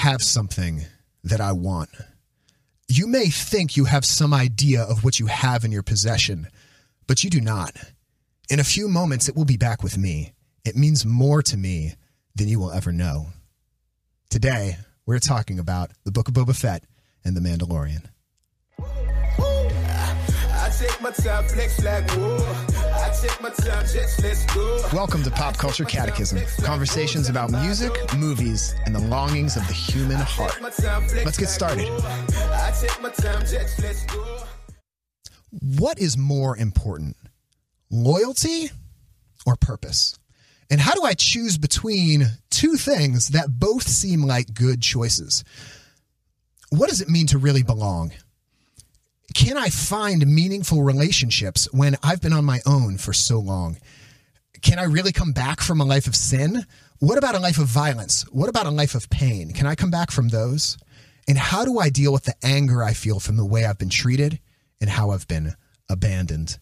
have something that I want. You may think you have some idea of what you have in your possession, but you do not. In a few moments, it will be back with me. It means more to me than you will ever know. Today, we're talking about the Book of Boba Fett and the Mandalorian. Welcome to Pop Culture Catechism conversations about music, movies, and the longings of the human heart. Let's get started. What is more important, loyalty or purpose? And how do I choose between two things that both seem like good choices? What does it mean to really belong? Can I find meaningful relationships when I've been on my own for so long? Can I really come back from a life of sin? What about a life of violence? What about a life of pain? Can I come back from those? And how do I deal with the anger I feel from the way I've been treated and how I've been abandoned?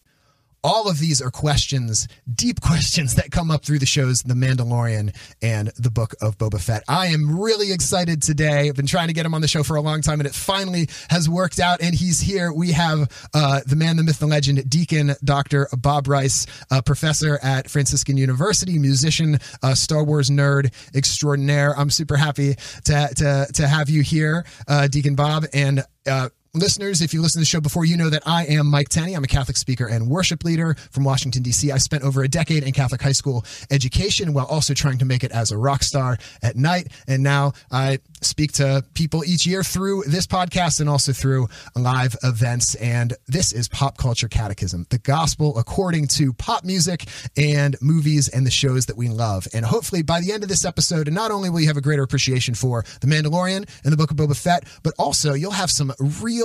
All of these are questions, deep questions that come up through the shows The Mandalorian and the Book of Boba Fett. I am really excited today. I've been trying to get him on the show for a long time, and it finally has worked out. And he's here. We have uh, the man, the myth, the legend, Deacon Dr. Bob Rice, professor at Franciscan University, musician, Star Wars nerd extraordinaire. I'm super happy to to to have you here, uh, Deacon Bob, and uh, listeners, if you listen to the show before, you know that I am Mike Tenney. I'm a Catholic speaker and worship leader from Washington, D.C. I spent over a decade in Catholic high school education while also trying to make it as a rock star at night. And now I speak to people each year through this podcast and also through live events. And this is Pop Culture Catechism, the gospel according to pop music and movies and the shows that we love. And hopefully by the end of this episode, not only will you have a greater appreciation for The Mandalorian and the Book of Boba Fett, but also you'll have some real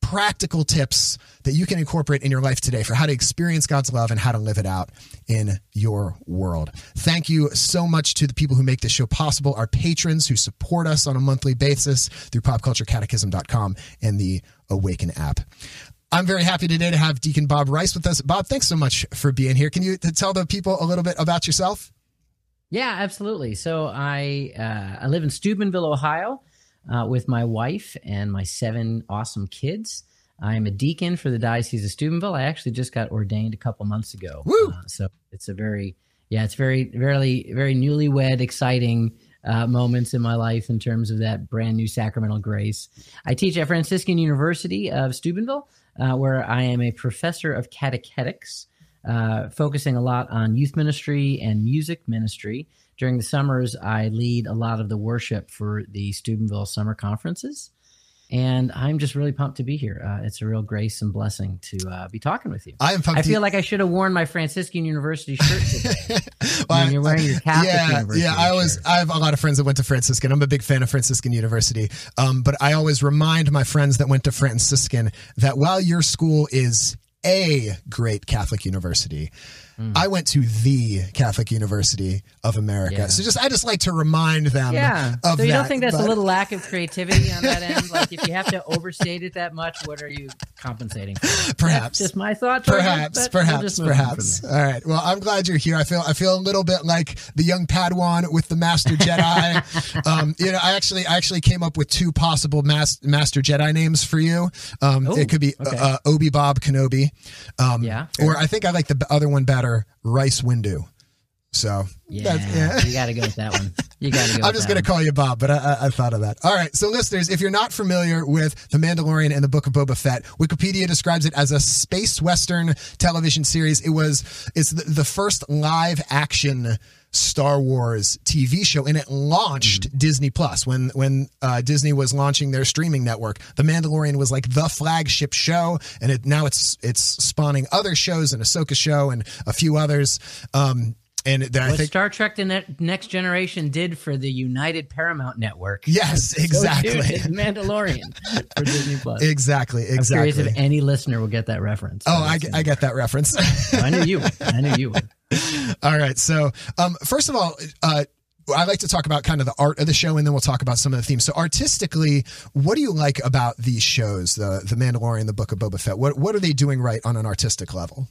practical tips that you can incorporate in your life today for how to experience God's love and how to live it out in your world. Thank you so much to the people who make this show possible, our patrons who support us on a monthly basis through popculturecatechism.com and the Awaken app. I'm very happy today to have Deacon Bob Rice with us. Bob, thanks so much for being here. Can you tell the people a little bit about yourself? Yeah, absolutely. So I uh, I live in Steubenville, Ohio uh, with my wife and my seven awesome kids. I am a deacon for the Diocese of Steubenville. I actually just got ordained a couple months ago. Uh, so it's a very, yeah, it's very, very, very newlywed, exciting uh, moments in my life in terms of that brand new sacramental grace. I teach at Franciscan University of Steubenville, uh, where I am a professor of catechetics, uh, focusing a lot on youth ministry and music ministry during the summers, I lead a lot of the worship for the Steubenville summer conferences. And I'm just really pumped to be here. Uh, it's a real grace and blessing to uh, be talking with you. I am pumped. I feel like I should have worn my Franciscan University shirt today. well, I mean, you're wearing your Catholic yeah, University Yeah, I was. Shirt. I have a lot of friends that went to Franciscan. I'm a big fan of Franciscan University. Um, but I always remind my friends that went to Franciscan that while your school is a great Catholic university, Mm. I went to the Catholic University of America. Yeah. So just I just like to remind them yeah. of so you that, don't think that's but... a little lack of creativity on that end? Like if you have to overstate it that much, what are you compensating for? Perhaps. That's just my thought. Perhaps, perhaps, perhaps. All right. Well, I'm glad you're here. I feel I feel a little bit like the young Padawan with the Master Jedi. um, you know, I actually I actually came up with two possible mas- Master Jedi names for you. Um, Ooh, it could be okay. uh, Obi Bob Kenobi. Um, yeah. Or I think I like the other one better Rice Windu. So yeah, yeah. you got to go with that one. You got to go. I'm just going to call you Bob, but I, I, I, thought of that. All right, so listeners, if you're not familiar with The Mandalorian and the Book of Boba Fett, Wikipedia describes it as a space western television series. It was it's the, the first live action Star Wars TV show, and it launched mm. Disney Plus when when uh, Disney was launching their streaming network. The Mandalorian was like the flagship show, and it now it's it's spawning other shows, an Ahsoka show, and a few others. Um, and what I think Star Trek: The Next Generation did for the United Paramount Network. Yes, exactly. So Mandalorian for Disney Plus. Exactly, exactly. I'm curious if any listener will get that reference. Oh, I, I get that reference. I knew you. I knew you. Would. all right. So, um, first of all, uh, I like to talk about kind of the art of the show, and then we'll talk about some of the themes. So, artistically, what do you like about these shows, the the Mandalorian, the Book of Boba Fett? What what are they doing right on an artistic level?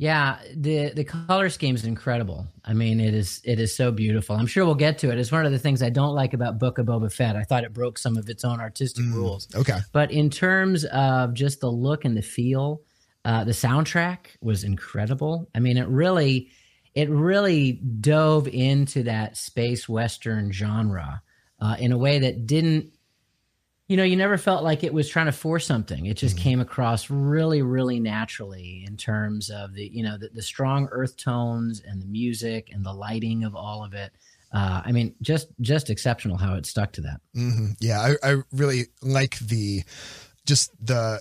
Yeah, the the color scheme is incredible. I mean, it is it is so beautiful. I'm sure we'll get to it. It's one of the things I don't like about Book of Boba Fett. I thought it broke some of its own artistic Mm. rules. Okay. But in terms of just the look and the feel, uh, the soundtrack was incredible. I mean, it really, it really dove into that space western genre uh, in a way that didn't, you know, you never felt like it was trying to force something. It just came across really, really naturally in terms of the, you know, the, the strong earth tones and the music and the lighting of all of it. Uh, I mean, just just exceptional how it stuck to that. hmm Yeah, I, I really like the just the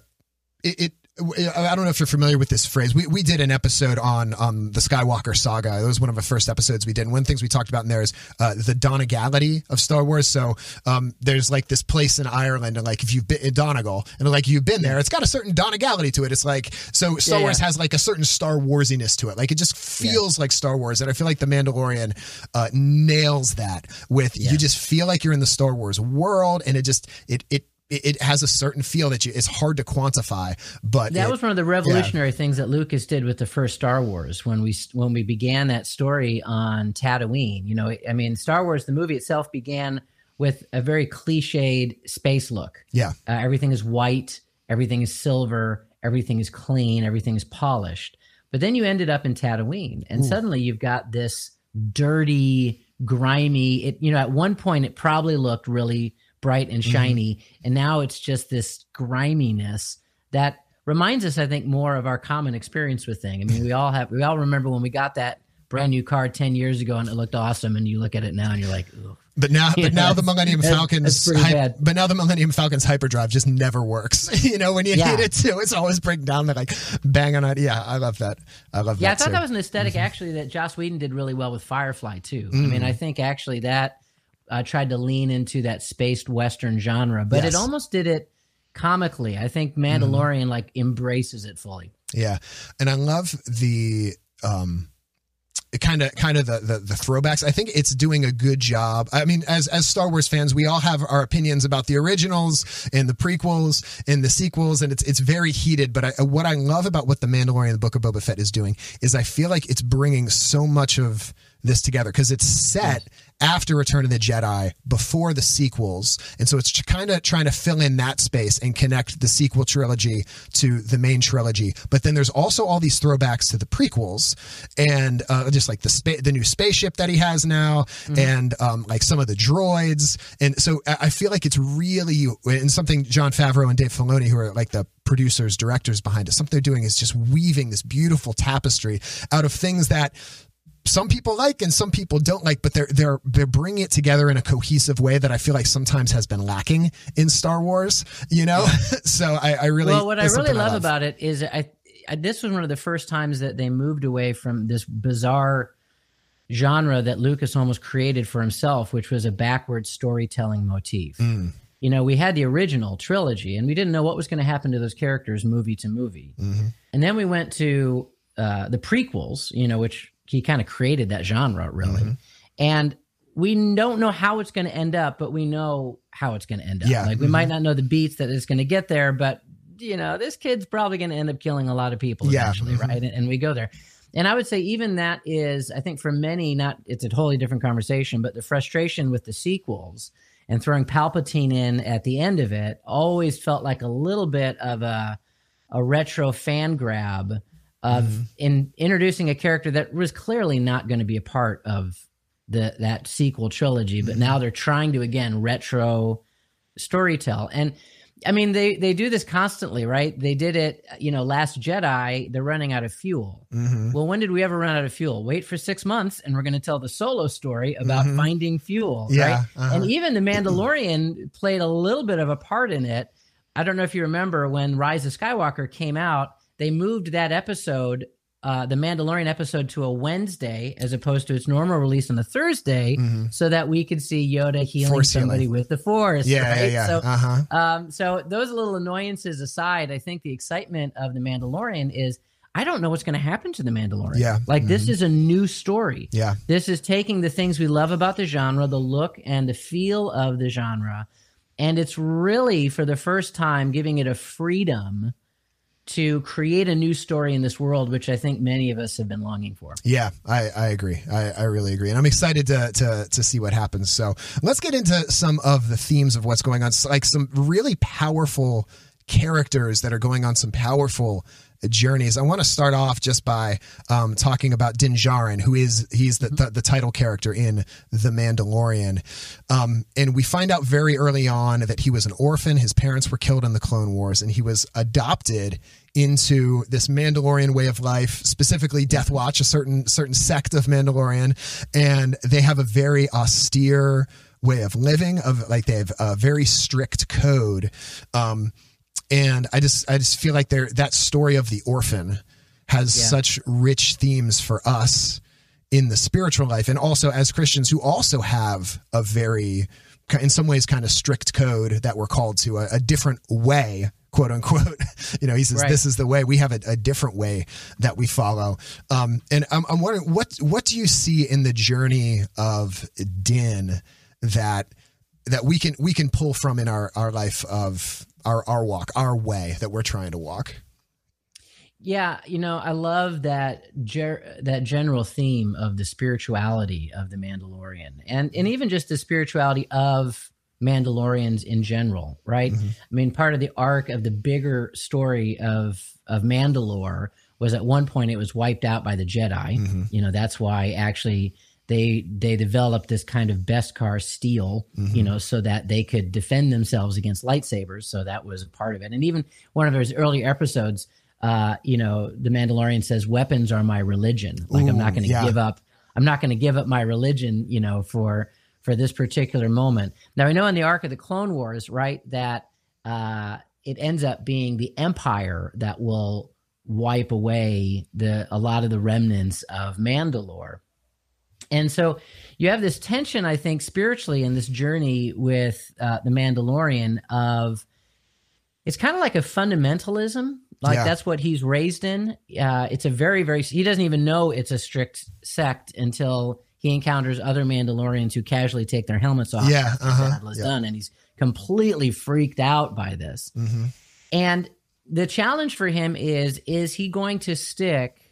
it, it. I don't know if you're familiar with this phrase. We we did an episode on on the Skywalker saga. It was one of the first episodes we did. And one of the things we talked about in there is uh, the Donegality of Star Wars. So um, there's like this place in Ireland, and like if you've been in Donegal, and like you've been there, it's got a certain Donegality to it. It's like so Star Yeah, Wars yeah. has like a certain Star Warsiness to it. Like it just feels like Star Wars, and I feel like the Mandalorian uh, nails that. With you just feel like you're in the Star Wars world, and it just it it it has a certain feel that you it's hard to quantify. But That it- was one of the revolutionary things that Lucas did with the first Star Wars when we when we began that story on Tatooine. You know, I mean, Star Wars the movie itself began with a very cliched space look. yeah Uh, everything is white, everything is silver, everything is clean, everything is polished. But then you ended up in Tatooine, and suddenly you've got this dirty, grimy. It you know at one point it probably looked really bright and shiny, and now it's just this griminess that reminds us, I think, more of our common experience with thing. I mean, we all have we all remember when we got that brand new car ten years ago and it looked awesome, and you look at it now and you're like. But now, Yeah, but now the Millennium Falcon's, hy- but now the Millennium Falcon's hyperdrive just never works. you know, when you Yeah. hit it too, it's always breaking down. They're like bang on it. Yeah, I love that. I love that. Yeah, I thought too. that was an esthetic actually that Joss Whedon did really well with Firefly too. I Mm. mean, I think actually that uh, tried to lean into that spaced western genre, but Yes. it almost did it comically. I think Mandalorian like embraces it fully. Yeah, and I love the um, kind of kind of the, the the throwbacks. I think it's doing a good job. I mean, as as Star Wars fans, we all have our opinions about the originals and the prequels and the sequels, and it's it's very heated. But I, what I love about what the Mandalorian, the Book of Boba Fett, is doing is I feel like it's bringing so much of this together because it's set after Return of the Jedi, before the sequels, and so it's kind of trying to fill in that space and connect the sequel trilogy to the main trilogy. But then there's also all these throwbacks to the prequels, and uh, just like the spa- the new spaceship that he has now, and um, like some of the droids, and so I I feel like it's really and something Jon Favreau and Dave Filoni, who are like the producers, directors behind it, something they're doing is just weaving this beautiful tapestry out of things that some people like and some people don't like, but they're they're they're bringing it together in a cohesive way that I feel like sometimes has been lacking in Star Wars. You know, so I, I really well, what I really something love, about it is I, I this was one of the first times that they moved away from this bizarre genre that Lucas almost created for himself, which was a backward storytelling motif. Mm. You know, we had the original trilogy, and we didn't know what was going to happen to those characters movie to movie. Mhm. And then we went to uh, the prequels, you know, which he kind of created that genre really. Mhm. And we don't know how it's going to end up, but we know how it's going to end up. Yeah. Like we Mhm. might not know the beats that it's going to get there, but you know, this kid's probably going to end up killing a lot of people Yeah. eventually, Mhm. right? And, and we go there. And I would say even that is, I think for many, not it's a totally different conversation, but the frustration with the sequels and throwing Palpatine in at the end of it always felt like a little bit of a a retro fan grab of Mm-hmm. in introducing a character that was clearly not going to be a part of the that sequel trilogy, but Mm-hmm. now they're trying to again retro storytell. And I mean they they do this constantly, right? They did it, you know, Last Jedi, they're running out of fuel. Mhm. Well, when did we ever run out of fuel? Wait for six months, and we're going to tell the solo story about Mhm. finding fuel. Yeah, right? uh-huh. and even the Mandalorian played a little bit of a part in it. I don't know if you remember when Rise of Skywalker came out, they moved that episode, uh, the Mandalorian episode, to a Wednesday as opposed to its normal release on a Thursday, Mhm. so that we could see Yoda healing Force somebody healing. with the Force. Yeah, right? yeah, yeah. So uh huh. um, so those little annoyances aside, I think the excitement of the Mandalorian is I don't know what's going to happen to the Mandalorian. Yeah. like this Mhm. is a new story. Yeah. This is taking the things we love about the genre, the look and the feel of the genre, and it's really for the first time giving it a freedom to create a new story in this world, which I think many of us have been longing for. Yeah, I, I agree. I, I really agree. And I'm excited to, to, to see what happens. So let's get into some of the themes of what's going on. like some really powerful characters that are going on some powerful journeys. I want to start off just by um, talking about Din Djarin, who is he's the, the, the title character in The Mandalorian, um, and we find out very early on that he was an orphan. His parents were killed in the Clone Wars, and he was adopted into this Mandalorian way of life, specifically Death Watch, a certain certain sect of Mandalorian, and they have a very austere way of living of like they have a very strict code um, and I just I just feel like there that story of the orphan has yeah. such rich themes for us in the spiritual life and also as Christians who also have a very in some ways kind of strict code that we're called to a, a different way quote unquote you know he says right. this is the way we have a, a different way that we follow um, and I'm, I'm wondering what what do you see in the journey of din that that we can we can pull from in our our life of our our walk, our way that we're trying to walk. Yeah, you know, I love that ger- that general theme of the spirituality of the Mandalorian, and and even just the spirituality of Mandalorians in general, right? Mm-hmm. I mean, part of the arc of the bigger story of of Mandalore was at one point it was wiped out by the Jedi. Mm-hmm. You know, that's why actually they they developed this kind of beskar steel, mm-hmm. you know, so that they could defend themselves against lightsabers. So that was a part of it. And even one of his earlier episodes, uh, you know, the Mandalorian says, "Weapons are my religion. Like Ooh, I'm not going to yeah. give up. I'm not going to give up my religion, you know, for for this particular moment." Now I know in the arc of the Clone Wars, right, that uh, it ends up being the Empire that will wipe away the a lot of the remnants of Mandalore and so you have this tension, I think, spiritually in this journey with uh, the Mandalorian of it's kind of like a fundamentalism. Like yeah. that's what he's raised in. Uh, it's a very, very, he doesn't even know it's a strict sect until he encounters other Mandalorians who casually take their helmets off. Yeah. Uh-huh. Yeah. done. And he's completely freaked out by this. Mm-hmm. And the challenge for him is, is he going to stick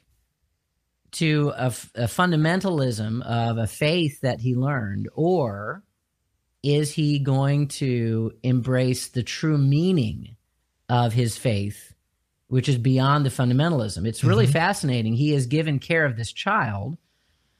to a, a fundamentalism of a faith that he learned, or is he going to embrace the true meaning of his faith, which is beyond the fundamentalism? It's really mm-hmm. fascinating. He has given care of this child,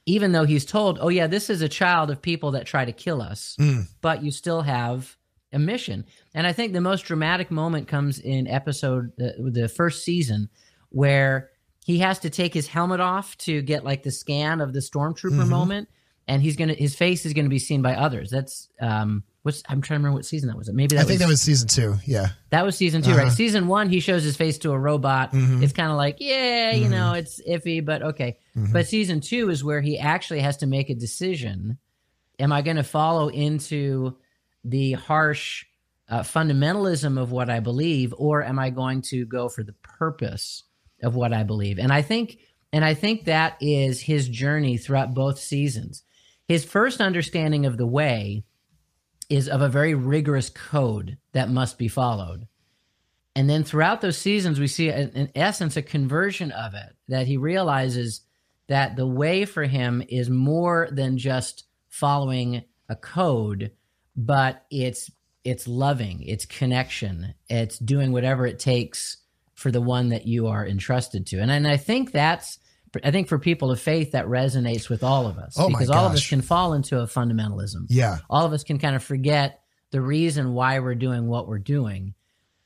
even though he's told, oh, yeah, this is a child of people that try to kill us, mm. but you still have a mission. And I think the most dramatic moment comes in episode, uh, the first season, where he has to take his helmet off to get like the scan of the stormtrooper mm-hmm. moment and he's gonna his face is gonna be seen by others that's um what's i'm trying to remember what season that was maybe that i think that was season two yeah that was season 2 uh-huh. right season one he shows his face to a robot mm-hmm. it's kind of like yeah you mm-hmm. know it's iffy but okay mm-hmm. but season two is where he actually has to make a decision am i gonna follow into the harsh uh, fundamentalism of what i believe or am i going to go for the purpose of what I believe. And I think and I think that is his journey throughout both seasons. His first understanding of the way is of a very rigorous code that must be followed. And then throughout those seasons, we see, in essence, a conversion of it that he realizes that the way for him is more than just following a code, but it's it's loving, it's connection, it's doing whatever it takes for the one that you are entrusted to. And, and I think that's, I think for people of faith, that resonates with all of us oh because all of us can fall into a fundamentalism. Yeah. All of us can kind of forget the reason why we're doing what we're doing.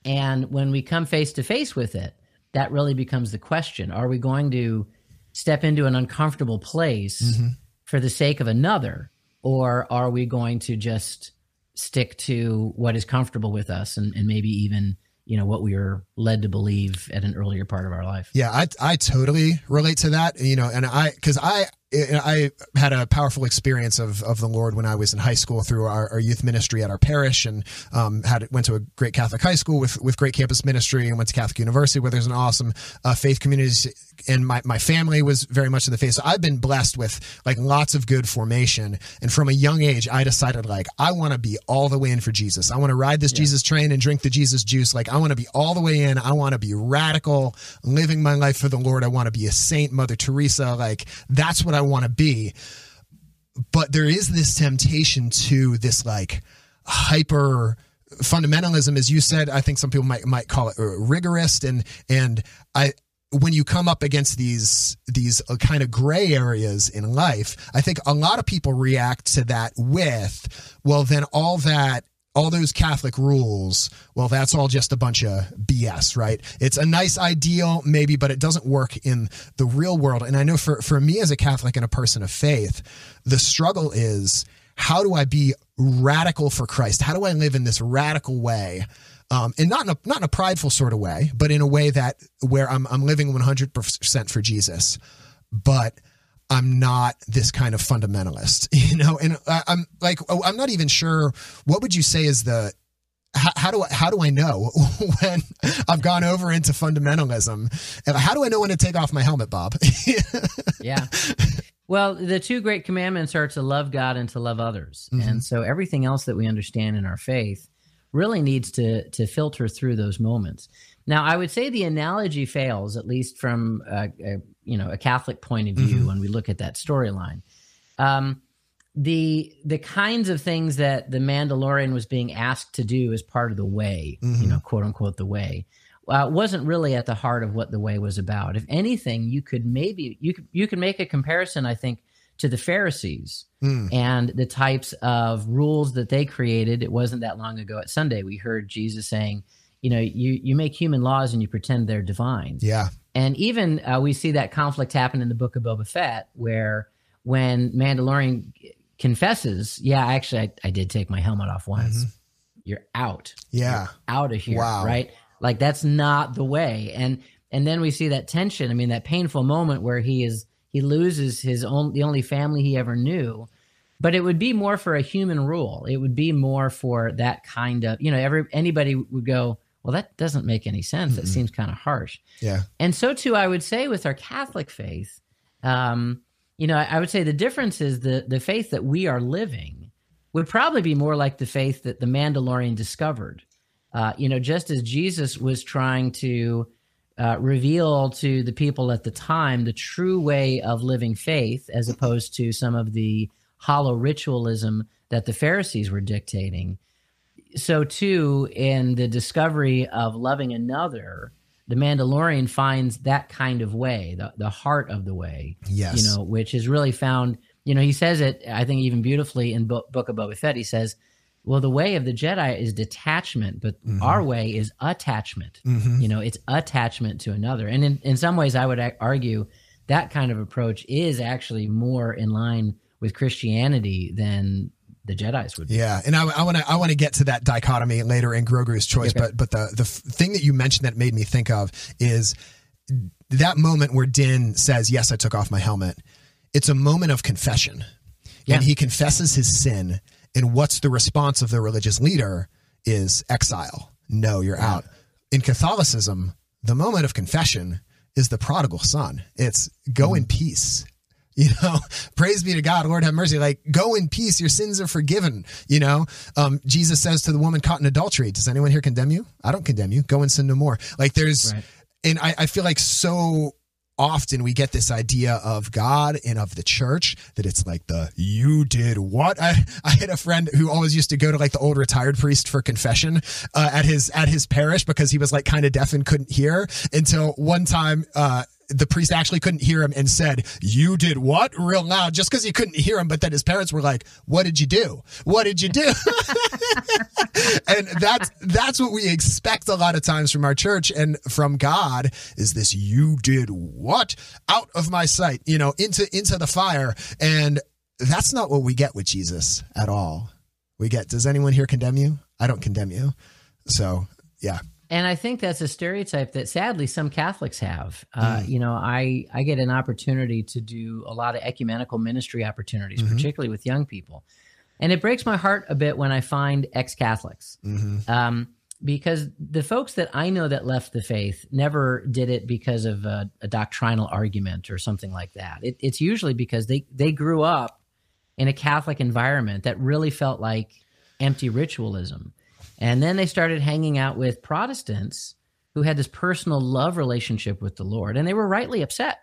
And when we come face to face with it, that really becomes the question. Are we going to step into an uncomfortable place mm-hmm. for the sake of another? Or are we going to just stick to what is comfortable with us and, and maybe even you know what we were led to believe at an earlier part of our life. Yeah, I I totally relate to that. You know, and I because I I had a powerful experience of, of the Lord when I was in high school through our, our youth ministry at our parish, and um, had went to a great Catholic high school with with great campus ministry, and went to Catholic University where there's an awesome uh, faith community. And my my family was very much in the faith, so I've been blessed with like lots of good formation. And from a young age, I decided like I want to be all the way in for Jesus. I want to ride this yeah. Jesus train and drink the Jesus juice. Like I want to be all the way in. I want to be radical, living my life for the Lord. I want to be a saint, Mother Teresa. Like that's what I want to be. But there is this temptation to this like hyper fundamentalism, as you said. I think some people might might call it uh, rigorist, and and I when you come up against these these uh, kind of gray areas in life, I think a lot of people react to that with, well, then all that all those Catholic rules, well, that's all just a bunch of BS, right? It's a nice ideal, maybe, but it doesn't work in the real world. And I know for, for me as a Catholic and a person of faith, the struggle is how do I be radical for Christ? How do I live in this radical way? Um, and not in a not in a prideful sort of way, but in a way that where I'm I'm living 100 percent for Jesus, but I'm not this kind of fundamentalist, you know. And I, I'm like oh, I'm not even sure what would you say is the how, how, do I how do I know when I've gone over into fundamentalism? And How do I know when to take off my helmet, Bob? yeah. Well, the two great commandments are to love God and to love others. Mm-hmm. And so everything else that we understand in our faith really needs to to filter through those moments. Now, I would say the analogy fails, at least from a, a you know a Catholic point of view, mm-hmm. when we look at that storyline. Um, the the kinds of things that the Mandalorian was being asked to do as part of the way, mm-hmm. you know, quote unquote, the way, uh, wasn't really at the heart of what the way was about. If anything, you could maybe you could you could make a comparison, I think, to the Pharisees mm. and the types of rules that they created. It wasn't that long ago at Sunday we heard Jesus saying, you know, you you make human laws and you pretend they're divine. Yeah. And even uh, we see that conflict happen in the book of Boba Fett, where when Mandalorian confesses, yeah, actually, I, I did take my helmet off once. Mm-hmm. You're out. Yeah. You're out of here. Wow. Right. Like that's not the way. And and then we see that tension. I mean, that painful moment where he is he loses his own the only family he ever knew but it would be more for a human rule it would be more for that kind of you know every anybody would go well that doesn't make any sense mm-hmm. that seems kind of harsh yeah and so too i would say with our catholic faith um, you know i would say the difference is the the faith that we are living would probably be more like the faith that the mandalorian discovered uh, you know just as jesus was trying to uh, reveal to the people at the time the true way of living faith as opposed to some of the hollow ritualism that the Pharisees were dictating. So, too, in the discovery of loving another, the Mandalorian finds that kind of way, the, the heart of the way, yes. you know, which is really found. You know, he says it, I think, even beautifully in Book of Boba Fett. He says, well, the way of the Jedi is detachment, but mm-hmm. our way is attachment. Mm-hmm. You know, it's attachment to another. And in, in some ways, I would argue that kind of approach is actually more in line with Christianity than the Jedi's would be. Yeah, and I want to I want to get to that dichotomy later in Grogu's choice, okay. but but the the thing that you mentioned that made me think of is that moment where Din says, "Yes, I took off my helmet." It's a moment of confession, yeah. and he confesses his sin and what's the response of the religious leader is exile. No, you're out. In Catholicism, the moment of confession is the prodigal son. It's go mm-hmm. in peace. You know, praise be to God, Lord have mercy. Like, go in peace, your sins are forgiven. You know, um, Jesus says to the woman caught in adultery, Does anyone here condemn you? I don't condemn you. Go and sin no more. Like, there's, right. and I, I feel like so often we get this idea of God and of the church that it's like the you did what I, I had a friend who always used to go to like the old retired priest for confession uh, at his at his parish because he was like kind of deaf and couldn't hear until one time uh, the priest actually couldn't hear him and said, You did what? real loud, just because he couldn't hear him. But then his parents were like, What did you do? What did you do? and that's that's what we expect a lot of times from our church and from God is this you did what? Out of my sight, you know, into into the fire. And that's not what we get with Jesus at all. We get, does anyone here condemn you? I don't condemn you. So yeah. And I think that's a stereotype that sadly some Catholics have. Uh, mm. You know, I, I get an opportunity to do a lot of ecumenical ministry opportunities, mm-hmm. particularly with young people. And it breaks my heart a bit when I find ex Catholics. Mm-hmm. Um, because the folks that I know that left the faith never did it because of a, a doctrinal argument or something like that. It, it's usually because they, they grew up in a Catholic environment that really felt like empty ritualism. And then they started hanging out with Protestants who had this personal love relationship with the Lord, and they were rightly upset.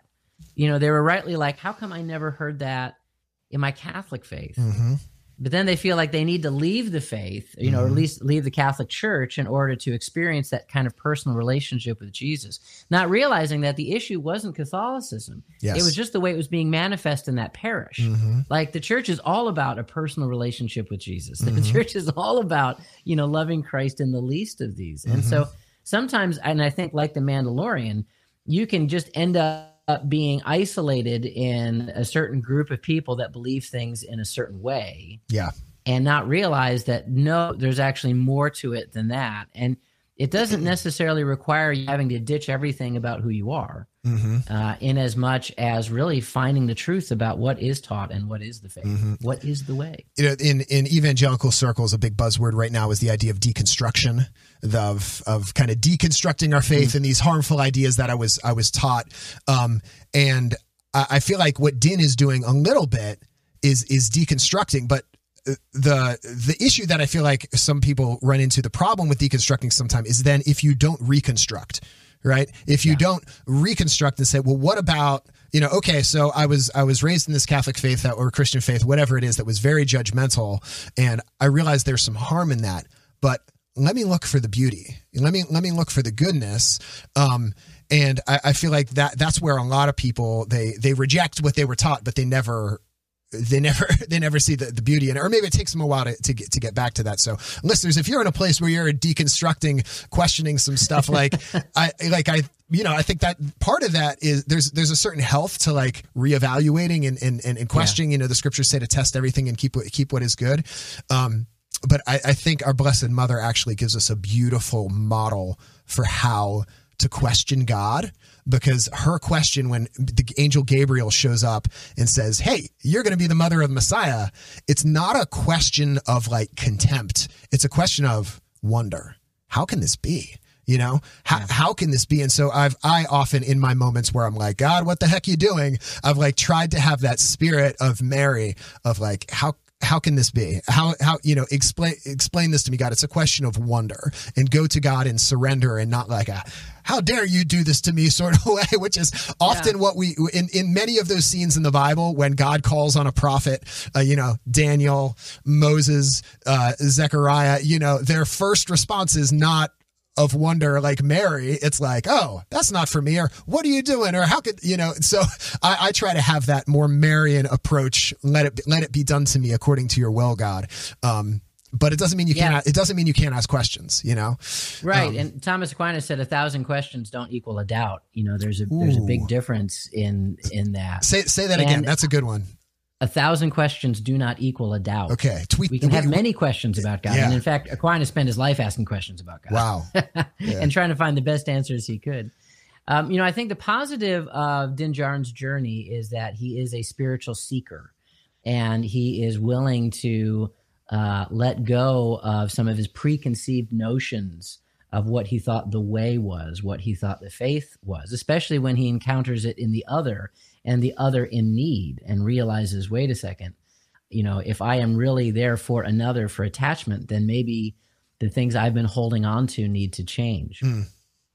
You know, they were rightly like, "How come I never heard that in my Catholic faith?" Mm-hmm. But then they feel like they need to leave the faith, you know, or at Mhm. least leave the Catholic Church in order to experience that kind of personal relationship with Jesus. Not realizing that the issue wasn't Catholicism; Yes. it was just the way it was being manifest in that parish. Mhm. Like the church is all about a personal relationship with Jesus. The Mhm. church is all about, you know, loving Christ in the least of these. And Mm-hmm. so sometimes, and I think like the Mandalorian, you can just end up being isolated in a certain group of people that believe things in a certain way Yeah. and not realize that no, there's actually more to it than that. And it doesn't necessarily require you having to ditch everything about who you are hmm uh, in as much as really finding the truth about what is taught and what is the faith, Mhm. what is the way. you know, in, in evangelical circles, a big buzzword right now is the idea of deconstruction, the, of of kind of deconstructing our faith and these harmful ideas that I was I was taught. Um, and I, I feel like what Din is doing a little bit is is deconstructing, but uh, the the issue that I feel like some people run into the problem with deconstructing sometimes is then if you don't reconstruct, right? If you Yeah. don't reconstruct and say, well, what about you know? Okay, so I was I was raised in this Catholic faith that, or Christian faith, whatever it is, that was very judgmental, and I realized there's some harm in that, but let me look for the beauty. Let me let me look for the goodness. Um, and I, I feel like that that's where a lot of people they they reject what they were taught, but they never they never they never see the, the beauty in it. Or maybe it takes them a while to, to get to get back to that. So listeners if you're in a place where you're deconstructing questioning some stuff like i like i you know i think that part of that is there's there's a certain health to like reevaluating and and, and, and questioning. You know the scriptures say to test everything and keep what keep what is good. Um but I, I think our blessed mother actually gives us a beautiful model for how to question God because her question when the angel Gabriel shows up and says, Hey, you're going to be the mother of Messiah, it's not a question of like contempt. It's a question of wonder. How can this be? You know, how, how can this be? And so I've, I often in my moments where I'm like, God, what the heck you doing? I've like tried to have that spirit of Mary of like, how, how can this be? How how you know explain explain this to me, God? It's a question of wonder and go to God and surrender and not like a how dare you do this to me sort of way, which is often what we in in many of those scenes in the Bible when God calls on a prophet, uh, you know Daniel, Moses, uh, Zechariah, you know their first response is not of wonder like Mary, it's like, oh, that's not for me, or what are you doing, or how could you know? So I, I try to have that more Marian approach. Let it let it be done to me according to your will, God. Um, but it doesn't mean you Yeah. can't. It doesn't mean you can't ask questions. You know, Right. Um, and Thomas Aquinas said a thousand questions don't equal a doubt. You know, there's a there's a big difference in in that. say say that again. That's a good one. A thousand questions do not equal a doubt. Okay, tweet. We can have many questions about God. Yeah. And in fact, Aquinas spent his life asking questions about God. Wow. Yeah. and trying to find the best answers he could. Um, you know, I think the positive of Din Djarin's journey is that he is a spiritual seeker and he is willing to uh, let go of some of his preconceived notions of what he thought the way was, what he thought the faith was, especially when he encounters it in the other and the other in need and realizes, wait a second, you know, if I am really there for another for attachment, then maybe the things I've been holding on to need to change. Mm.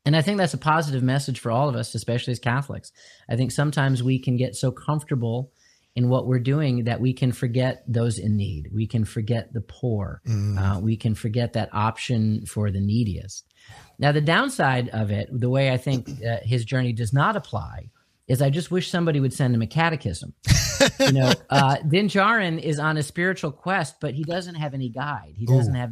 And I think that's a positive message for all of us, especially as Catholics. I think sometimes we can get so comfortable in what we're doing that we can forget those in need. We can forget the poor. Mm. Uh, we can forget that option for the neediest. Now, the downside of it, the way I think uh, his journey does not apply, is I just wish somebody would send him a catechism. you know, uh, Din Djarin is on a spiritual quest, but he doesn't have any guide. He doesn't Ooh. have.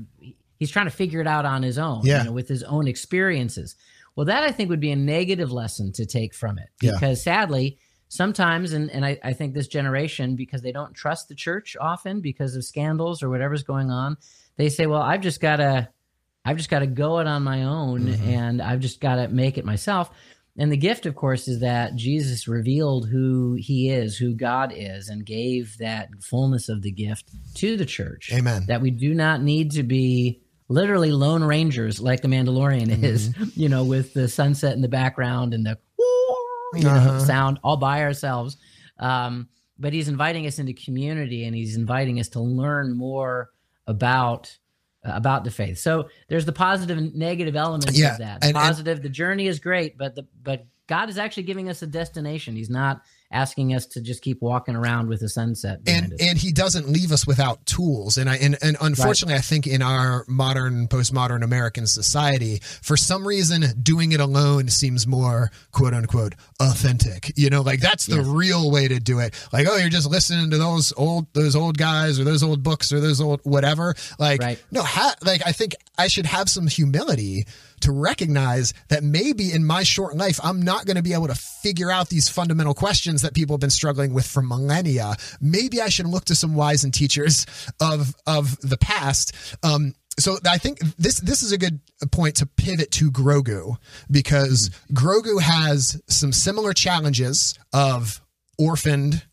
He's trying to figure it out on his own. Yeah. You know, with his own experiences. Well, that I think would be a negative lesson to take from it, Yeah. because sadly, sometimes, and and I, I think this generation, because they don't trust the church often because of scandals or whatever's going on, they say, "Well, I've just got to." I've just got to go it on my own Mhm. and I've just got to make it myself. And the gift, of course, is that Jesus revealed who he is, who God is, and gave that fullness of the gift to the church. Amen. That we do not need to be literally lone rangers like the Mandalorian Mm-hmm. is, you know, with the sunset in the background and the you know, Uh-huh. sound all by ourselves. Um, but he's inviting us into community and he's inviting us to learn more about uh, about the faith. So there's the positive and negative elements Yeah, of that. The and- and- positive, the journey is great, but the but God is actually giving us a destination. He's not asking us to just keep walking around with the sunset and us. and he doesn't leave us without tools and i and, and unfortunately i think in our modern postmodern american society for some reason doing it alone seems more quote unquote authentic you know like that's the Yes. real way to do it like oh you're just listening to those old those old guys or those old books or those old whatever like Right. no ha- like i think i should have some humility to recognize that maybe in my short life, I'm not going to be able to figure out these fundamental questions that people have been struggling with for millennia. Maybe I should look to some wise and teachers of of the past. Um, so I think this this is a good point to pivot to Grogu because Grogu has some similar challenges of orphaned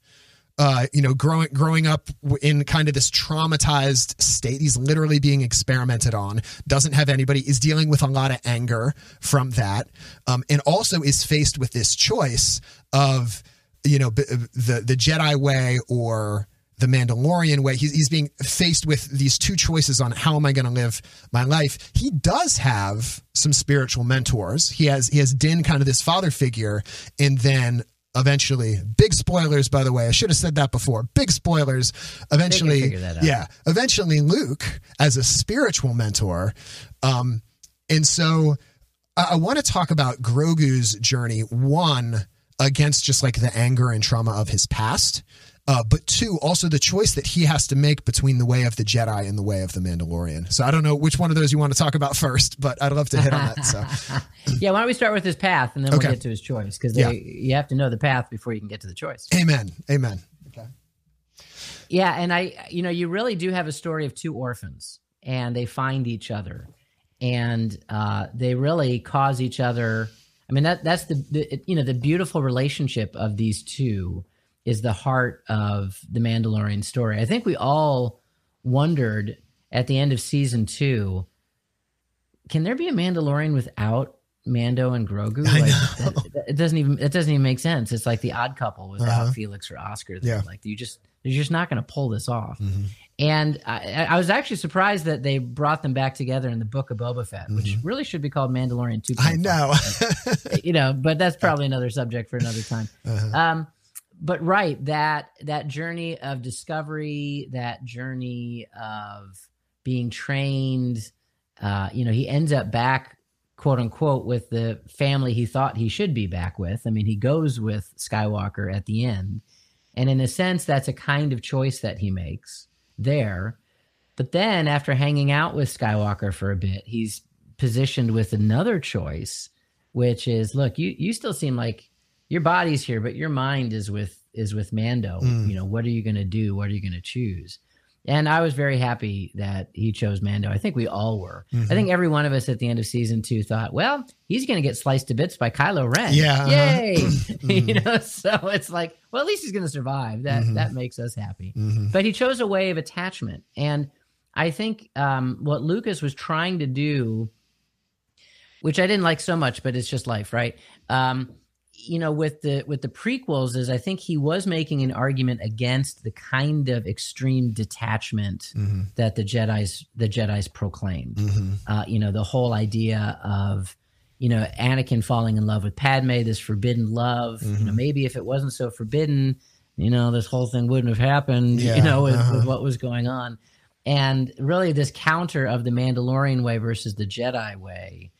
uh, you know, growing growing up in kind of this traumatized state. He's literally being experimented on. Doesn't have anybody. Is dealing with a lot of anger from that, um, and also is faced with this choice of, you know, the the Jedi way or the Mandalorian way. He's, he's being faced with these two choices on how am I going to live my life. He does have some spiritual mentors. He has he has Din, kind of this father figure, and then eventually big spoilers by the way i should have said that before big spoilers eventually figure that out. yeah eventually luke as a spiritual mentor um and so i, I want to talk about grogu's journey one against just like the anger and trauma of his past uh, but two, also the choice that he has to make between the way of the Jedi and the way of the Mandalorian. So I don't know which one of those you want to talk about first, but I'd love to hit on that. So yeah, why don't we start with his path and then Okay. we'll get to his choice because Yeah. you have to know the path before you can get to the choice. amen. Amen. Okay. Yeah, and I, you know, you really do have a story of two orphans, and they find each other, and uh, they really cause each other. I mean, that that's the, the you know the beautiful relationship of these two is the heart of the Mandalorian story. I think we all wondered at the end of season two, can there be a Mandalorian without Mando and Grogu? Like, that- it doesn't even it doesn't even make sense. It's like the odd couple without Uh-huh. Felix or Oscar. Yeah. Like you just you're just not going to pull this off. Mhm. And I, I was actually surprised that they brought them back together in the Book of Boba Fett, which really should be called Mandalorian 2. Mm-hmm. I know. you know, but that's probably another subject for another time. Uh-huh. Um, but right that that journey of discovery, that journey of being trained, uh, you know, he ends up back, quote unquote, with the family he thought he should be back with. I mean, he goes with Skywalker at the end, and in a sense, that's a kind of choice that he makes there. But then, after hanging out with Skywalker for a bit, he's positioned with another choice, which is, look, you you still seem like your body's here, but your mind is with is with Mando. Mm. You know, what are you going to do? What are you going to choose? And I was very happy that he chose Mando. I think we all were. Mhm. I think every one of us at the end of season two thought, well, he's going to get sliced to bits by Kylo Ren. Yeah, uh-huh. Yay. Mhm. you know, so it's like, well, at least he's going to survive. That Mhm. that makes us happy. Mhm. But he chose a way of attachment. And I think um, what Lucas was trying to do, which I didn't like so much, but it's just life, right? Um, you know, with the with the prequels, is I think he was making an argument against the kind of extreme detachment Mhm. that the Jedi's the Jedi's proclaimed Mhm. uh, you know, the whole idea of, you know, Anakin falling in love with Padme, this forbidden love. You know, Mhm. maybe if it wasn't so forbidden, you know, this whole thing wouldn't have happened, Yeah, you know, with, uh-huh. with what was going on. And really, this counter of the Mandalorian way versus the Jedi way.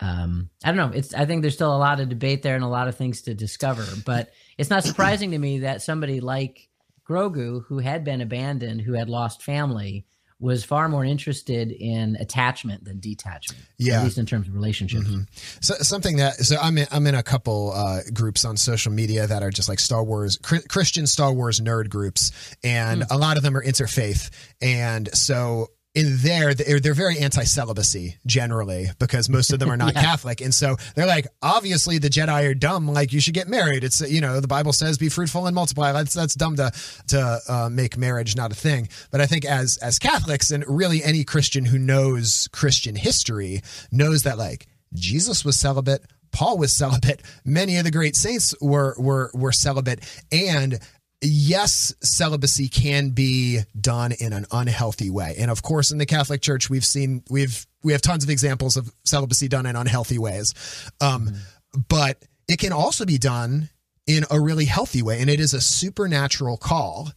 Um, I don't know. It's. I think there's still a lot of debate there and a lot of things to discover. But it's not surprising to me that somebody like Grogu, who had been abandoned, who had lost family, was far more interested in attachment than detachment. Yeah. At least in terms of relationships. Mhm. So something that so I'm in, I'm in a couple uh, groups on social media that are just like Star Wars Chri- Christian Star Wars nerd groups, and a lot of them are interfaith, and so. In there, they're, they're very anti-celibacy generally because most of them are not Yeah. Catholic, and so they're like, obviously the Jedi are dumb. Like you should get married. It's you know the Bible says be fruitful and multiply. That's that's dumb to to uh, make marriage not a thing. But I think as as Catholics and really any Christian who knows Christian history knows that like Jesus was celibate, Paul was celibate, many of the great saints were were were celibate, and yes, celibacy can be done in an unhealthy way. And of course, in the Catholic Church, we've seen, we've, we have tons of examples of celibacy done in unhealthy ways. Um, mm-hmm. But it can also be done in a really healthy way. And it is a supernatural call.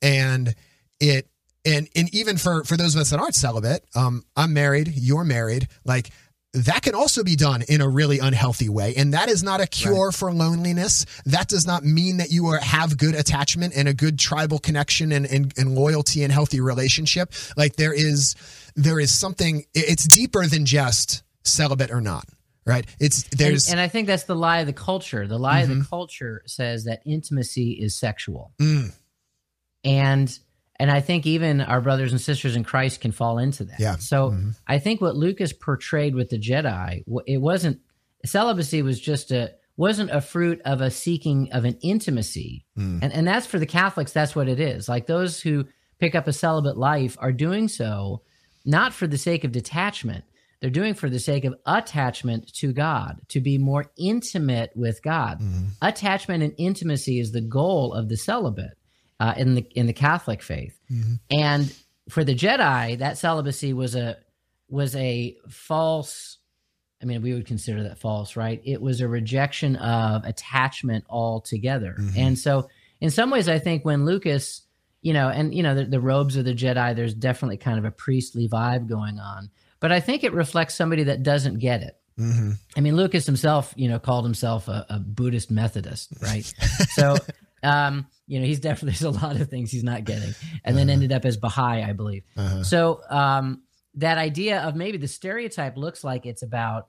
And it, and, and even for, for those of us that aren't celibate, um, I'm married, you're married, like, that can also be done in a really unhealthy way. And that is not a cure right. for loneliness. That does not mean that you are, have good attachment and a good tribal connection and, and, and loyalty and healthy relationship. Like there is, there is something, it's deeper than just celibate or not. Right. It's there's, and, and I think that's the lie of the culture. The lie mm-hmm. of the mm-hmm. culture says that intimacy is sexual. Mm. And and I think even our brothers and sisters in Christ can fall into that. Yeah. So mm-hmm. I think what Lucas portrayed with the Jedi, it wasn't celibacy was just a wasn't a fruit of a seeking of an intimacy. Mm. And and that's for the Catholics, that's what it is. Like those who pick up a celibate life are doing so not for the sake of detachment. They're doing for the sake of attachment to God, to be more intimate with God. Mm. Attachment and intimacy is the goal of the celibate uh, in the in the Catholic faith. Mm-hmm. And for the Jedi, that celibacy was a was a false. I mean, we would consider that false, right? It was a rejection of attachment altogether. Mm-hmm. And so, in some ways, I think when Lucas, you know, and you know, the, the robes of the Jedi, there's definitely kind of a priestly vibe going on. But I think it reflects somebody that doesn't get it. Mm-hmm. I mean, Lucas himself, you know, called himself a, a Buddhist Methodist, right? so, um, you know, he's definitely there's a lot of things he's not getting, and then uh-huh. ended up as Baha'i, I believe. Uh-huh. So um, that idea of maybe the stereotype looks like it's about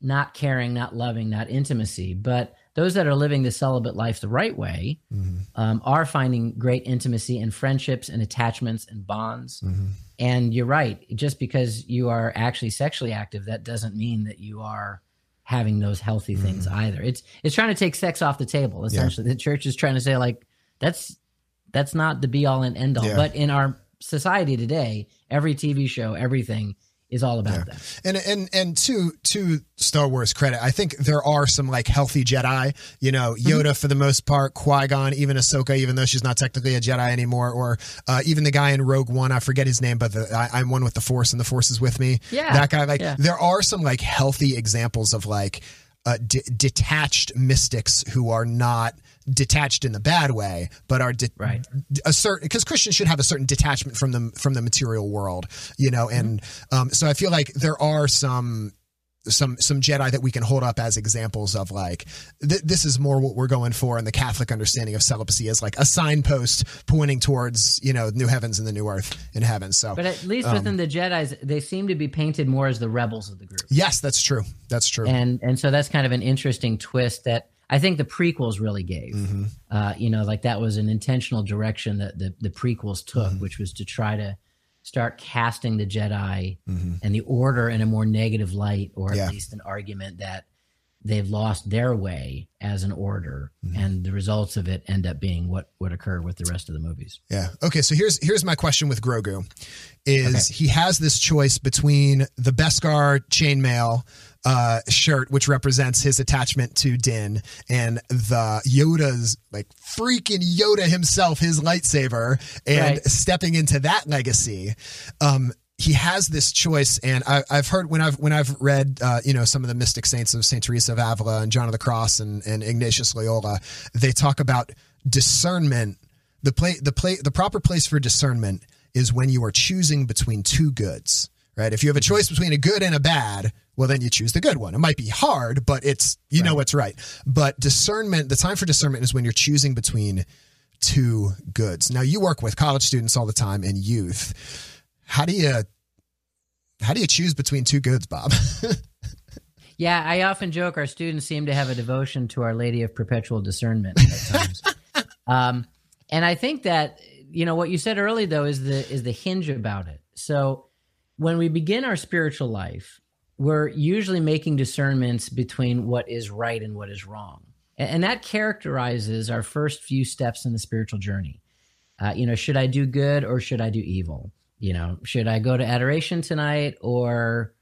not caring, not loving, not intimacy, but those that are living the celibate life the right way mm-hmm. um, are finding great intimacy and friendships and attachments and bonds. Mm-hmm. And you're right, just because you are actually sexually active, that doesn't mean that you are having those healthy things mm. either. It's it's trying to take sex off the table. Essentially, yeah. the church is trying to say like that's that's not the be all and end all. Yeah. But in our society today, every TV show, everything is all about yeah. that. And and and to to Star Wars credit, I think there are some like healthy Jedi. You know, mm-hmm. Yoda mm-hmm. for the most part, Qui Gon, even Ahsoka, even though she's not technically a Jedi anymore, or uh, even the guy in Rogue One, I forget his name, but the, I, am one with the Force, and the Force is with me. Yeah, that guy. Like, yeah. there are some like healthy examples of like uh, d- detached mystics who are not detached in the bad way, but are de- right. a certain because Christians should have a certain detachment from the from the material world, you know. And mm-hmm. um, so I feel like there are some some some Jedi that we can hold up as examples of like th- this is more what we're going for in the Catholic understanding of celibacy as like a signpost pointing towards you know new heavens and the new earth in heaven. So, but at least um, within the Jedi's, they seem to be painted more as the rebels of the group. Yes, that's true. That's true. And and so that's kind of an interesting twist that I think the prequels really gave. Mm-hmm. Uh, you know, like that was an intentional direction that the the prequels took, mm-hmm. which was to try to start casting the Jedi mm-hmm. and the Order in a more negative light, or yeah. at least an argument that they've lost their way as an order mm-hmm. and the results of it end up being what would occur with the rest of the movies yeah okay so here's here's my question with grogu is okay. he has this choice between the beskar chainmail uh, shirt, which represents his attachment to Din, and the Yoda's like freaking Yoda himself, his lightsaber, and right. stepping into that legacy. Um, he has this choice, and I, have heard when I've when I've read uh, you know some of the mystic saints of Saint Teresa of Avila and John of the Cross and, and Ignatius Loyola, they talk about discernment. The play the play the proper place for discernment is when you are choosing between two goods right? If you have a choice between a good and a bad, well, then you choose the good one. It might be hard, but it's, you right. know what's right. But discernment, the time for discernment is when you're choosing between two goods. Now, you work with college students all the time and youth. How do you, how do you choose between two goods, Bob? yeah, I often joke our students seem to have a devotion to Our Lady of Perpetual Discernment at times. um, and I think that, you know, what you said early though is the, is the hinge about it. So, when we begin our spiritual life, we're usually making discernments between what is right and what is wrong. And, that characterizes our first few steps in the spiritual journey. Uh, you know, should I do good or should I do evil? You know, should I go to adoration tonight or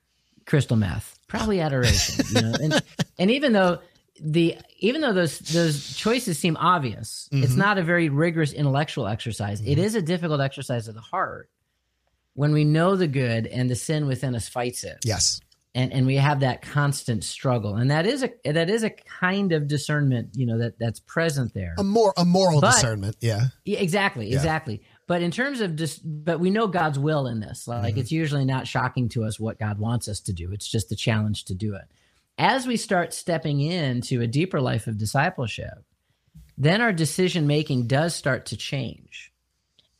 crystal meth? Probably adoration. you know, and, and even though the even though those those choices seem obvious, it's Mhm. not a very rigorous intellectual exercise. It Mhm. is a difficult exercise of the heart when we know the good and the sin within us fights it. Yes. and and we have that constant struggle and that is a that is a kind of discernment you know that that's present there A more a moral But- discernment. Yeah. Yeah, exactly Yeah. exactly but in terms of just but we know god's will in this like Mhm. it's usually not shocking to us what god wants us to do it's just a challenge to do it as we start stepping into a deeper life of discipleship then our decision making does start to change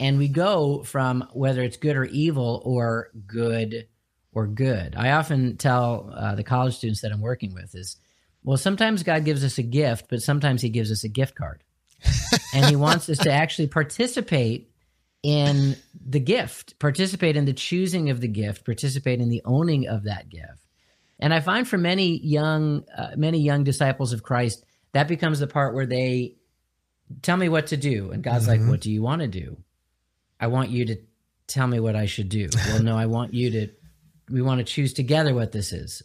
and we go from whether it's good or evil or good or good. I often tell uh, the college students that I'm working with is, well, sometimes God gives us a gift, but sometimes He gives us a gift card, and He wants us to actually participate in the gift, participate in the choosing of the gift, participate in the owning of that gift. And I find for many young, uh, many young disciples of Christ, that becomes the part where they tell me what to do, and God's like, Mhm. "What do you want to do?" I want you to tell me what I should do. Well, no, I want you to. We want to choose together what this is.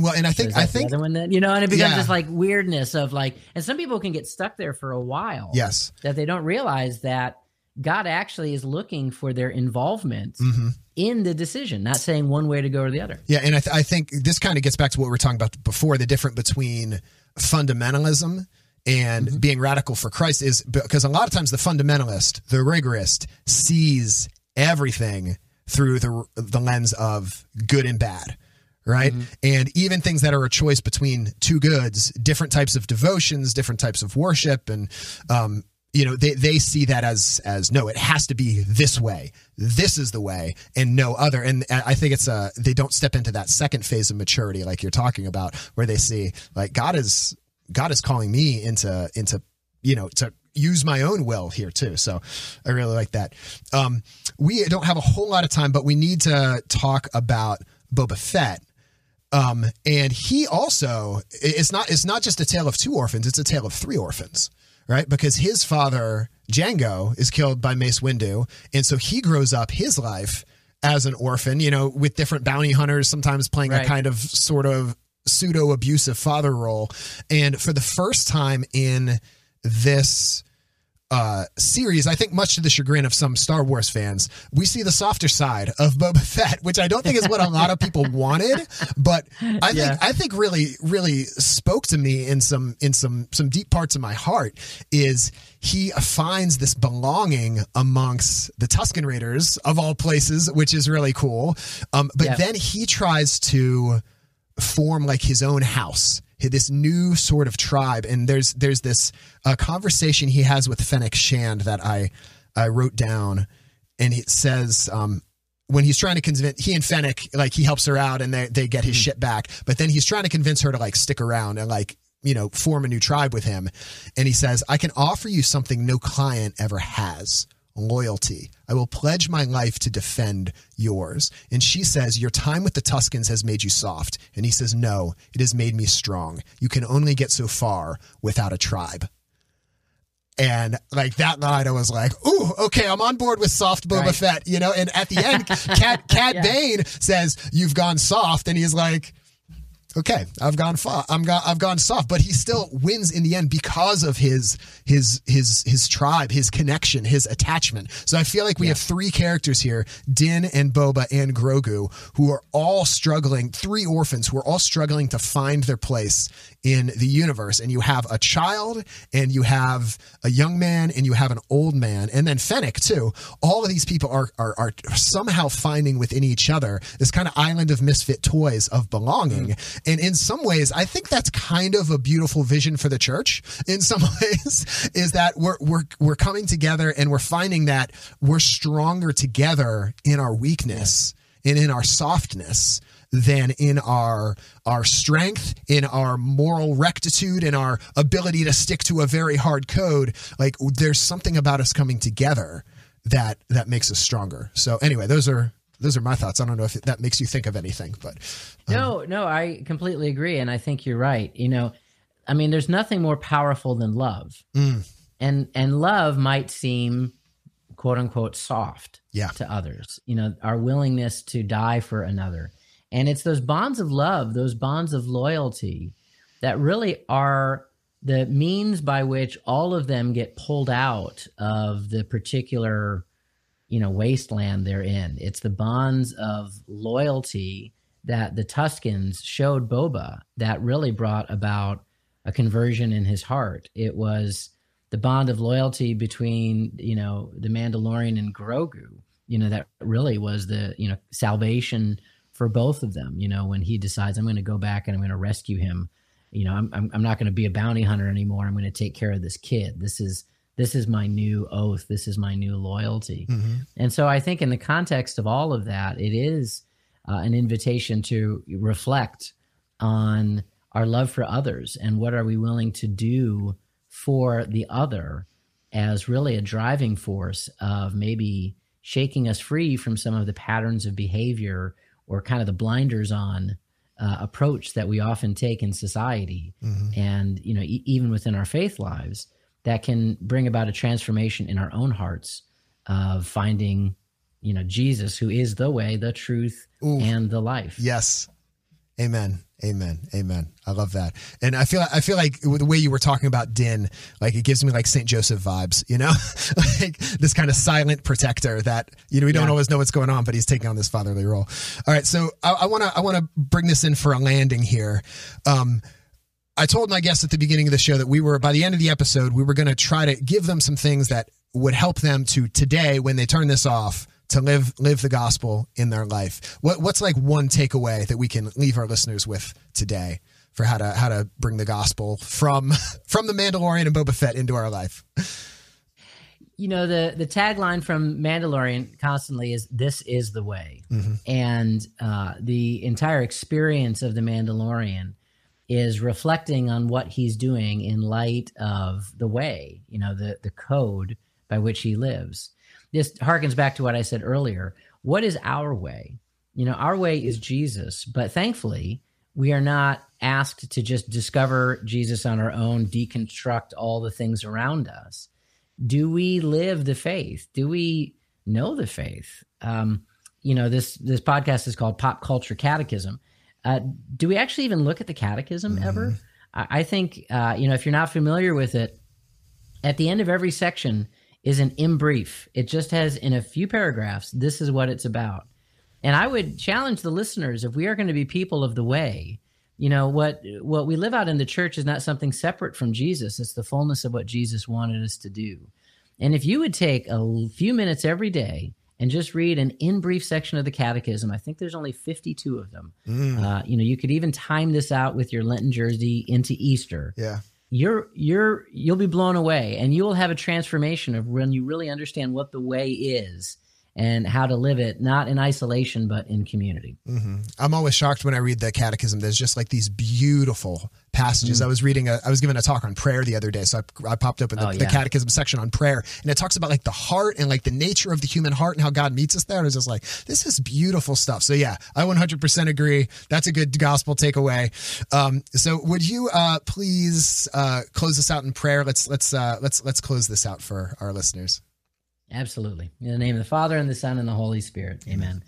Well, and I think is I that the think other one then you know, and it becomes Yeah. this like weirdness of like, and some people can get stuck there for a while. yes. that they don't realize that God actually is looking for their involvement hmm in the decision, not saying one way to go or the other. Yeah, and I, th- I think this kind of gets back to what we were talking about before the difference between fundamentalism and Mm-hmm. being radical for Christ is because a lot of times the fundamentalist, the rigorist, sees everything through the the lens of good and bad. Right. Mm-hmm. And even things that are a choice between two goods, different types of devotions, different types of worship, and um, you know, they, they see that as as no, it has to be this way. This is the way, and no other. And I think it's a they don't step into that second phase of maturity, like you're talking about, where they see like God is God is calling me into into you know to use my own will here too. So I really like that. Um, we don't have a whole lot of time, but we need to talk about Boba Fett. Um, and he also it's not it's not just a tale of two orphans; it's a tale of three orphans, right? Because his father Jango is killed by Mace Windu, and so he grows up his life as an orphan, you know, with different bounty hunters, sometimes playing a kind of sort of pseudo abusive father role. And for the first time in this uh, series, I think much to the chagrin of some Star Wars fans, we see the softer side of Boba Fett, which I don't think is what a lot of people wanted, but I think Yeah. I think really really spoke to me in some in some some deep parts of my heart is he finds this belonging amongst the Tusken Raiders of all places, which is really cool. Um, but Yeah. then he tries to form like his own house this new sort of tribe. And there's there's this uh, conversation he has with Fennec Shand that I I wrote down. And it says um when he's trying to convince he and Fennec like he helps her out and they they get his shit back. But then he's trying to convince her to like stick around and like you know form a new tribe with him. And he says I can offer you something no client ever has loyalty. I will pledge my life to defend yours. And she says, Your time with the Tuskens has made you soft. And he says, No, it has made me strong. You can only get so far without a tribe. And like that line, I was like, "Ooh, okay, I'm on board with soft Boba Right. Fett," you know. And at the end, Cad Cad Yeah. Bane says, "You've gone soft," and he's like, okay, I've gone far. I'm got I've gone soft, but he still wins in the end because of his his his his tribe, his connection, his attachment. So I feel like we have three characters here, Din and Boba and Grogu, who are all struggling, three orphans who are all struggling to find their place in the universe. And you have a child and you have a young man and you have an old man and then Fennec too. All of these people are are, are somehow finding within each other this kind of island of misfit toys of belonging. Mm. And in some ways, I think that's kind of a beautiful vision for the church. In some ways, is that we're we're we're coming together and we're finding that we're stronger together in our weakness and in our softness than in our our strength, in our moral rectitude, in our ability to stick to a very hard code. Like there's something about us coming together that that makes us stronger. So anyway, those are those are my thoughts. I don't know if that makes you think of anything, but No, no, I completely agree, and I think you're right. You know, I mean, there's nothing more powerful than love, Mm. and and love might seem quote unquote soft Yeah. to others. You know, our willingness to die for another, and it's those bonds of love, those bonds of loyalty that really are the means by which all of them get pulled out of the particular you know wasteland they're in it's the bonds of loyalty that the tuskens showed boba that really brought about a conversion in his heart it was the bond of loyalty between you know the mandalorian and grogu you know that really was the you know salvation for both of them you know when he decides i'm going to go back and i'm going to rescue him you know, I'm I'm, I'm not going to be a bounty hunter anymore. I'm going to take care of this kid. This is this is my new oath. This is my new loyalty. Mm-hmm. And so I think in the context of all of that, it is uh, an invitation to reflect on our love for others and what are we willing to do for the other as really a driving force of maybe shaking us free from some of the patterns of behavior or kind of the blinders on uh, approach that we often take in society mm-hmm. and you know e- even within our faith lives that can bring about a transformation in our own hearts of finding you know jesus who is the way the truth Ooh, and the life yes amen Amen. Amen. I love that. And I feel I feel like the way you were talking about Din, like it gives me like St. Joseph vibes, you know? like this kind of silent protector that, you know, we don't yeah. always know what's going on, but he's taking on this fatherly role. All right. So I want to I want to bring this in for a landing here. Um I told my guests at the beginning of the show that we were by the end of the episode, we were going to try to give them some things that would help them to today when they turn this off to live live the gospel in their life. What what's like one takeaway that we can leave our listeners with today for how to how to bring the gospel from from the Mandalorian and Boba Fett into our life? You know the the tagline from Mandalorian constantly is "This is the way," mm-hmm. and uh, the entire experience of the Mandalorian is reflecting on what he's doing in light of the way, you know, the the code by which he lives this harkens back to what I said earlier. What is our way? You know, our way is Jesus, but thankfully, we are not asked to just discover Jesus on our own, deconstruct all the things around us. Do we live the faith? Do we know the faith? Um, you know, this this podcast is called Pop Culture Catechism. Uh, do we actually even look at the Catechism mm-hmm. ever? I, I think uh, you know if you're not familiar with it, at the end of every section is an in brief. It just has in a few paragraphs, this is what it's about. And I would challenge the listeners if we are going to be people of the way, you know, what what we live out in the church is not something separate from Jesus. It's the fullness of what Jesus wanted us to do. And if you would take a few minutes every day and just read an in brief section of the catechism, I think there's only 52 of them. Mm. Uh, you know, you could even time this out with your Lenten jersey into Easter. Yeah you're you're you'll be blown away and you will have a transformation of when you really understand what the way is and how to live it, not in isolation, but in community. Mm-hmm. I'm always shocked when I read the catechism. There's just like these beautiful passages. Mm. I was reading, a, I was given a talk on prayer the other day. So I, I popped up in the, oh, yeah. the, catechism section on prayer and it talks about like the heart and like the nature of the human heart and how God meets us there. And it's just like, this is beautiful stuff. So yeah, I 100% agree. That's a good gospel takeaway. Um, so would you, uh, please, uh, close this out in prayer? Let's, let's, uh, let's, let's close this out for our listeners. Absolutely. In the name of the Father and the Son and the Holy Spirit. Amen.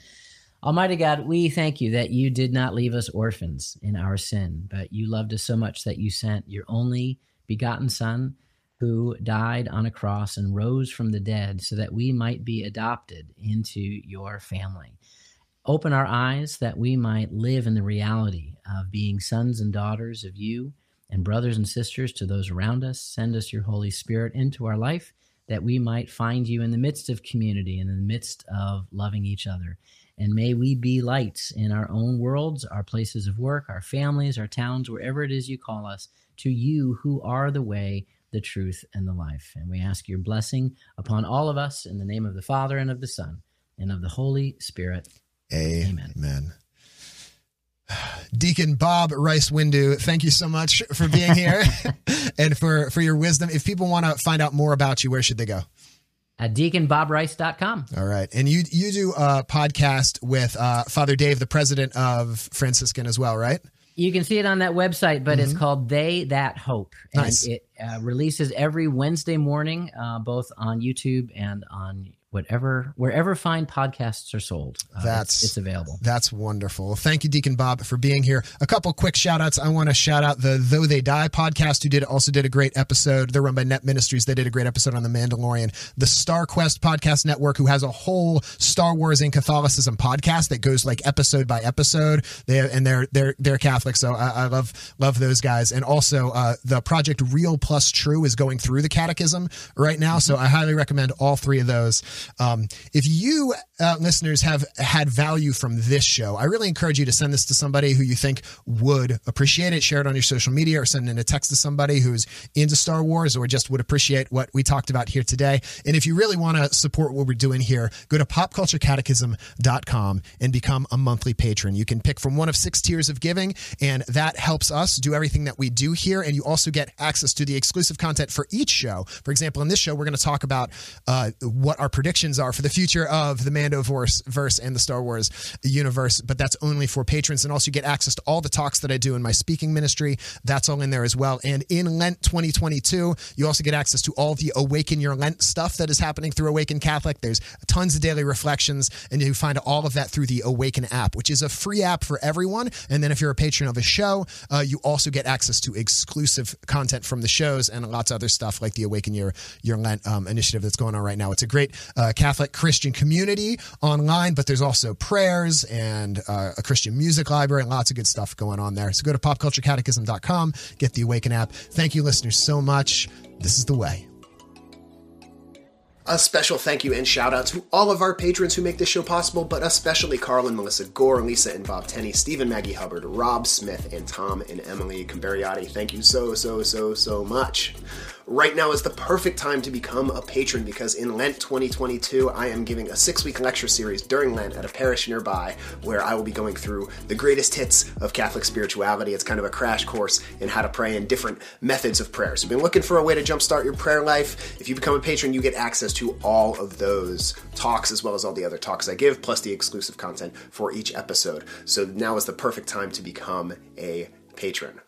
Almighty God, we thank you that you did not leave us orphans in our sin, but you loved us so much that you sent your only begotten Son who died on a cross and rose from the dead so that we might be adopted into your family. Open our eyes that we might live in the reality of being sons and daughters of you and brothers and sisters to those around us. Send us your Holy Spirit into our life that we might find you in the midst of community, in the midst of loving each other. And may we be lights in our own worlds, our places of work, our families, our towns, wherever it is you call us, to you who are the way, the truth, and the life. And we ask your blessing upon all of us in the name of the Father and of the Son and of the Holy Spirit. Amen. Amen. Deacon Bob Rice Windu, thank you so much for being here and for, for your wisdom. If people want to find out more about you, where should they go? At deaconbobrice.com. All right. And you you do a podcast with uh, Father Dave, the president of Franciscan as well, right? You can see it on that website, but mm-hmm. it's called They That Hope. And nice. it uh, releases every Wednesday morning, uh, both on YouTube and on whatever wherever fine podcasts are sold. Uh, That's it's, it's, available. That's wonderful. Thank you, Deacon Bob, for being here. A couple quick shout outs. I want to shout out the Though They Die podcast, who did also did a great episode. They're run by Net Ministries. They did a great episode on the Mandalorian. The Star Quest podcast network, who has a whole Star Wars and Catholicism podcast that goes like episode by episode. They and they're they're they're Catholic, so I, I love love those guys. And also uh, the project Real Plus True is going through the Catechism right now, so I highly recommend all three of those. Um, if you uh, listeners have had value from this show, I really encourage you to send this to somebody who you think would appreciate it. Share it on your social media or send in a text to somebody who's into Star Wars or just would appreciate what we talked about here today. And if you really want to support what we're doing here, go to popculturecatechism.com and become a monthly patron. You can pick from one of six tiers of giving, and that helps us do everything that we do here. And you also get access to the exclusive content for each show. For example, in this show, we're going to talk about uh, what our predictions are for the future of the Mando verse, verse and the Star Wars universe, but that's only for patrons. And also, you get access to all the talks that I do in my speaking ministry. That's all in there as well. And in Lent 2022, you also get access to all the Awaken Your Lent stuff that is happening through Awaken Catholic. There's tons of daily reflections, and you find all of that through the Awaken app, which is a free app for everyone. And then if you're a patron of a show, uh, you also get access to exclusive content from the shows and lots of other stuff like the Awaken Your Your Lent um, initiative that's going on right now. It's a great uh, Catholic Christian community online, but there's also prayers and uh, a Christian music library and lots of good stuff going on there. So go to popculturecatechism.com, get the Awaken app. Thank you, listeners, so much. This is the way. A special thank you and shout out to all of our patrons who make this show possible, but especially Carl and Melissa Gore, Lisa and Bob Tenney, Stephen Maggie Hubbard, Rob Smith, and Tom and Emily Camberiati. Thank you so, so, so, so much. Right now is the perfect time to become a patron because in Lent 2022, I am giving a six week lecture series during Lent at a parish nearby where I will be going through the greatest hits of Catholic spirituality. It's kind of a crash course in how to pray and different methods of prayer. So, if you've been looking for a way to jumpstart your prayer life, if you become a patron, you get access to all of those talks as well as all the other talks I give, plus the exclusive content for each episode. So, now is the perfect time to become a patron.